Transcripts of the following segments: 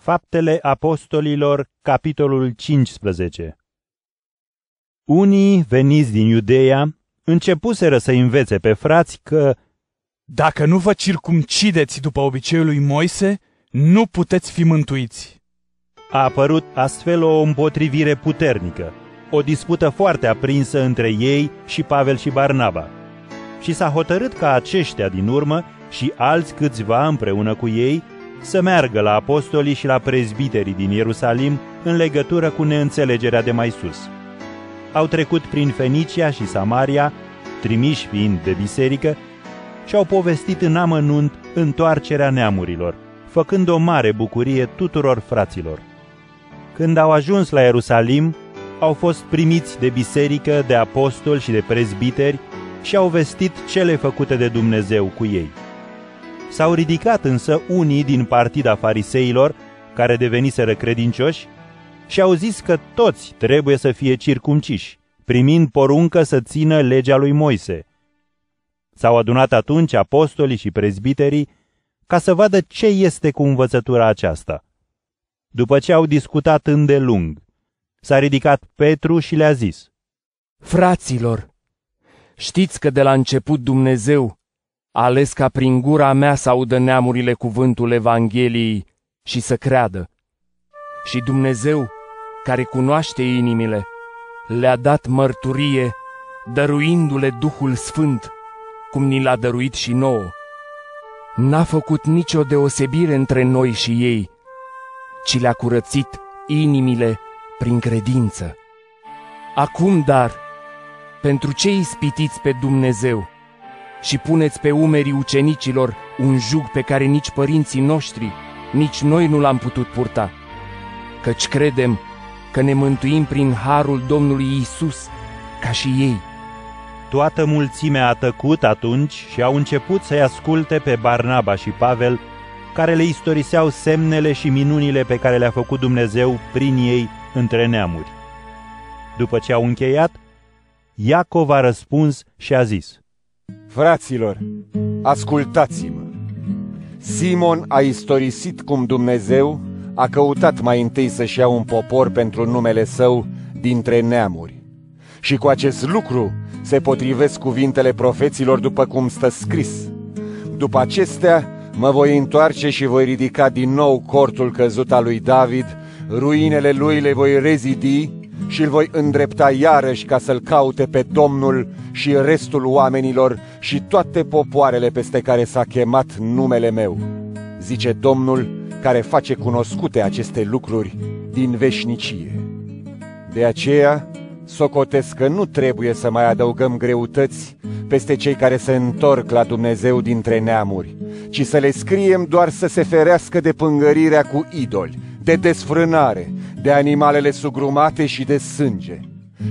Faptele Apostolilor, capitolul 15 Unii veniți din Iudeea începuseră să învețe pe frați că Dacă nu vă circumcideți după obiceiul lui Moise, nu puteți fi mântuiți. a apărut astfel o împotrivire puternică, o dispută foarte aprinsă între ei și Pavel și Barnaba. Și s-a hotărât ca aceștia din urmă și alți câțiva împreună cu ei să meargă la apostolii și la prezbiterii din Ierusalim în legătură cu neînțelegerea de mai sus. Au trecut prin Fenicia și Samaria, trimiși fiind de biserică, și au povestit în amănunt întoarcerea neamurilor, făcând o mare bucurie tuturor fraților. Când au ajuns la Ierusalim, au fost primiți de biserică, de apostoli și de prezbiteri și au vestit cele făcute de Dumnezeu cu ei. S-au ridicat însă unii din partida fariseilor, care deveniseră credincioși, și au zis că toți trebuie să fie circumciși, primind poruncă să țină legea lui Moise. S-au adunat atunci apostolii și prezbiterii ca să vadă ce este cu învățătura aceasta. După ce au discutat îndelung, s-a ridicat Petru și le-a zis, Fraților, știți că de la început Dumnezeu a ales ca prin gura mea să audă neamurile cuvântul Evangheliei și să creadă. Și Dumnezeu, care cunoaște inimile, le-a dat mărturie, dăruindu-le Duhul Sfânt, cum ni l-a dăruit și nouă. N-a făcut nicio deosebire între noi și ei, ci le-a curățit inimile prin credință. Acum, dar, pentru ce ispitiți pe Dumnezeu și puneți pe umerii ucenicilor un jug pe care nici părinții noștri, nici noi nu l-am putut purta? Căci credem că ne mântuim prin harul Domnului Isus, ca și ei. Toată mulțimea a tăcut atunci și au început să-i asculte pe Barnaba și Pavel, care le istoriseau semnele și minunile pe care le-a făcut Dumnezeu prin ei între neamuri. După ce au încheiat, Iacov a răspuns și a zis, Fraților, ascultați-mă! Simon a istorisit cum Dumnezeu a căutat mai întâi să-și ia un popor pentru numele său dintre neamuri. Și cu acest lucru se potrivesc cuvintele profeților după cum stă scris. După acestea mă voi întoarce și voi ridica din nou cortul căzut al lui David, ruinele lui le voi rezidi și îl voi îndrepta iarăși ca să-l caute pe Domnul și restul oamenilor și toate popoarele peste care s-a chemat numele meu. Zice Domnul, care face cunoscute aceste lucruri din veșnicie. De aceea, socotesc că nu trebuie să mai adăugăm greutăți peste cei care se întorc la Dumnezeu dintre neamuri, ci să le scriem doar să se ferească de pângărirea cu idoli, de desfrânare, de animalele sugrumate și de sânge.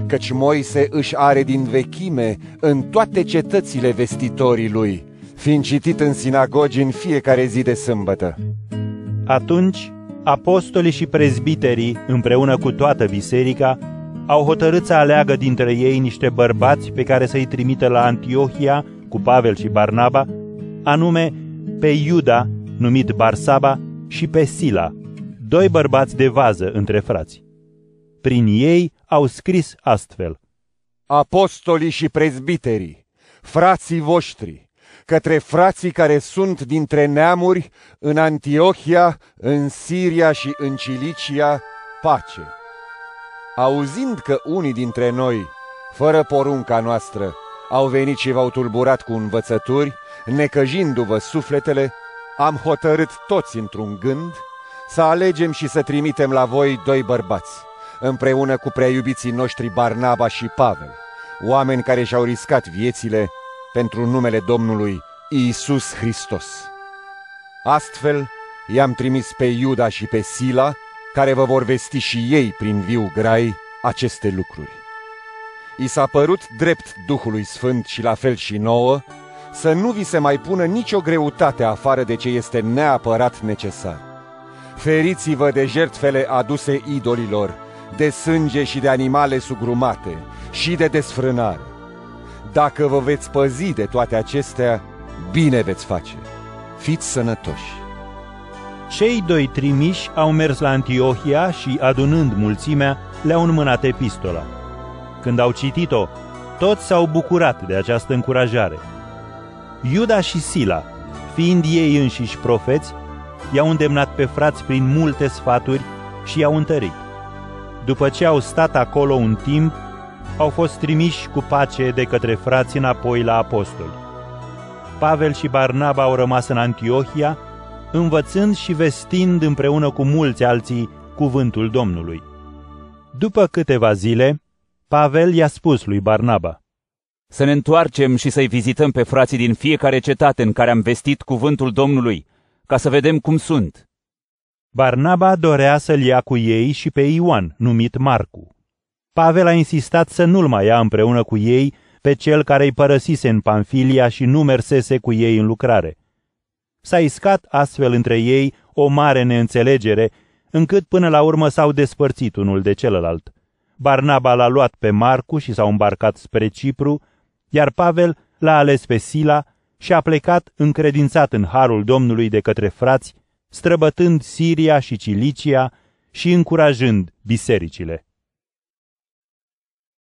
Căci Moise își are din vechime în toate cetățile vestitorii lui, fiind citit în sinagogi în fiecare zi de sâmbătă. Atunci, apostolii și prezbiterii, împreună cu toată biserica, au hotărât să aleagă dintre ei niște bărbați pe care să-i trimită la Antiohia cu Pavel și Barnaba, anume pe Iuda, numit Barsaba, și pe Sila, doi bărbați de vază între frați. Prin ei au scris astfel. Apostolii și prezbiterii, frații voștri, către frații care sunt dintre neamuri în Antiohia, în Siria și în Cilicia, pace. Auzind că unii dintre noi, fără porunca noastră, au venit și v-au tulburat cu învățături, necăjindu-vă sufletele, am hotărât toți într-un gând să alegem și să trimitem la voi doi bărbați, împreună cu preiubiții noștri Barnaba și Pavel, oameni care și-au riscat viețile pentru numele Domnului Iisus Hristos. Astfel, i-am trimis pe Iuda și pe Sila, care vă vor vesti și ei prin viu grai aceste lucruri. I s-a părut drept Duhului Sfânt și la fel și nouă, să nu vi se mai pună nicio greutate afară de ce este neapărat necesar. Feriți-vă de jertfele aduse idolilor, de sânge și de animale sugrumate și de desfrânare. Dacă vă veți păzi de toate acestea, bine veți face. Fiți sănătoși. Cei doi trimiși au mers la Antiohia și, adunând mulțimea, le-au înmânat epistola. Când au citit-o, toți s-au bucurat de această încurajare. Iuda și Sila, fiind ei înșiși profeți, i-au îndemnat pe frați prin multe sfaturi și i-au întărit. După ce au stat acolo un timp, au fost trimiși cu pace de către frați înapoi la apostoli. Pavel și Barnaba au rămas în Antiohia, învățând și vestind împreună cu mulți alții cuvântul Domnului. După câteva zile, Pavel i-a spus lui Barnaba, Să ne întoarcem și să-i vizităm pe frații din fiecare cetate în care am vestit cuvântul Domnului, ca să vedem cum sunt. Barnaba dorea să-l ia cu ei și pe Ioan, numit Marcu. Pavel a insistat să nu-l mai ia împreună cu ei pe cel care îi părăsise în Panfilia și nu mersese cu ei în lucrare. S-a iscat astfel între ei o mare neînțelegere, încât până la urmă s-au despărțit unul de celălalt. Barnaba l-a luat pe Marcu și s-au îmbarcat spre Cipru, iar Pavel l-a ales pe Sila și a plecat încredințat în harul Domnului de către frați, străbătând Siria și Cilicia și încurajând bisericile.